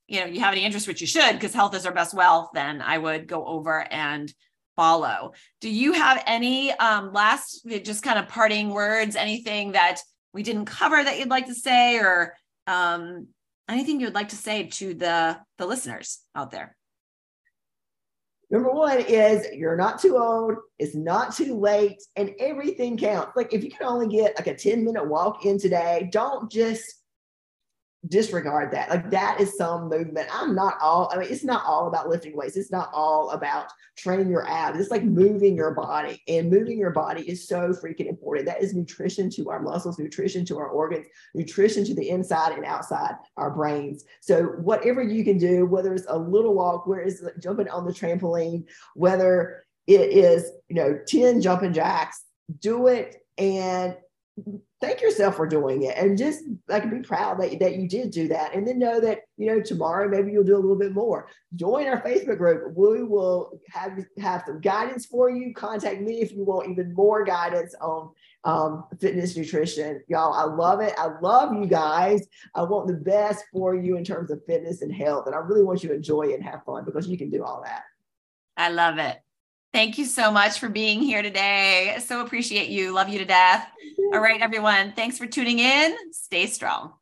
you know you have any interest, which you should, because health is our best wealth, then I would go over and follow. Do you have any um last just kind of parting words, anything that we didn't cover that you'd like to say or um anything you'd like to say to the the listeners out there? Number one is you're not too old, it's not too late, and everything counts. Like if you can only get like a 10 minute walk in today, don't just disregard that. Like that is some movement. I'm not all, I mean, it's not all about lifting weights. It's not all about training your abs. It's like moving your body. And moving your body is so freaking important. That is nutrition to our muscles, nutrition to our organs, nutrition to the inside and outside our brains. So whatever you can do, whether it's a little walk, where it's jumping on the trampoline, whether it is, you know, 10 jumping jacks, do it and thank yourself for doing it and just like be proud that, that you did do that. And then know that you know tomorrow maybe you'll do a little bit more. Join our facebook group. We will have have some guidance for you. Contact me if you want even more guidance on um, fitness nutrition. Y'all i love it. I love you guys. I want the best for you in terms of fitness and health and i really want you to enjoy it and have fun because you can do all that. I love it Thank you so much for being here today. So appreciate you. Love you to death. All right, everyone. Thanks for tuning in. Stay strong.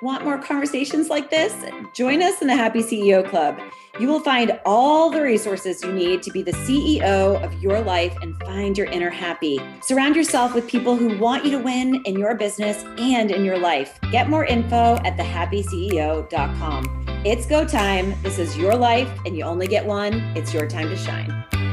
Want more conversations like this? Join us in the Happy CEO Club. You will find all the resources you need to be the CEO of your life and find your inner happy. Surround yourself with people who want you to win in your business and in your life. Get more info at thehappyceo.com. It's go time. This is your life, and you only get one. It's your time to shine.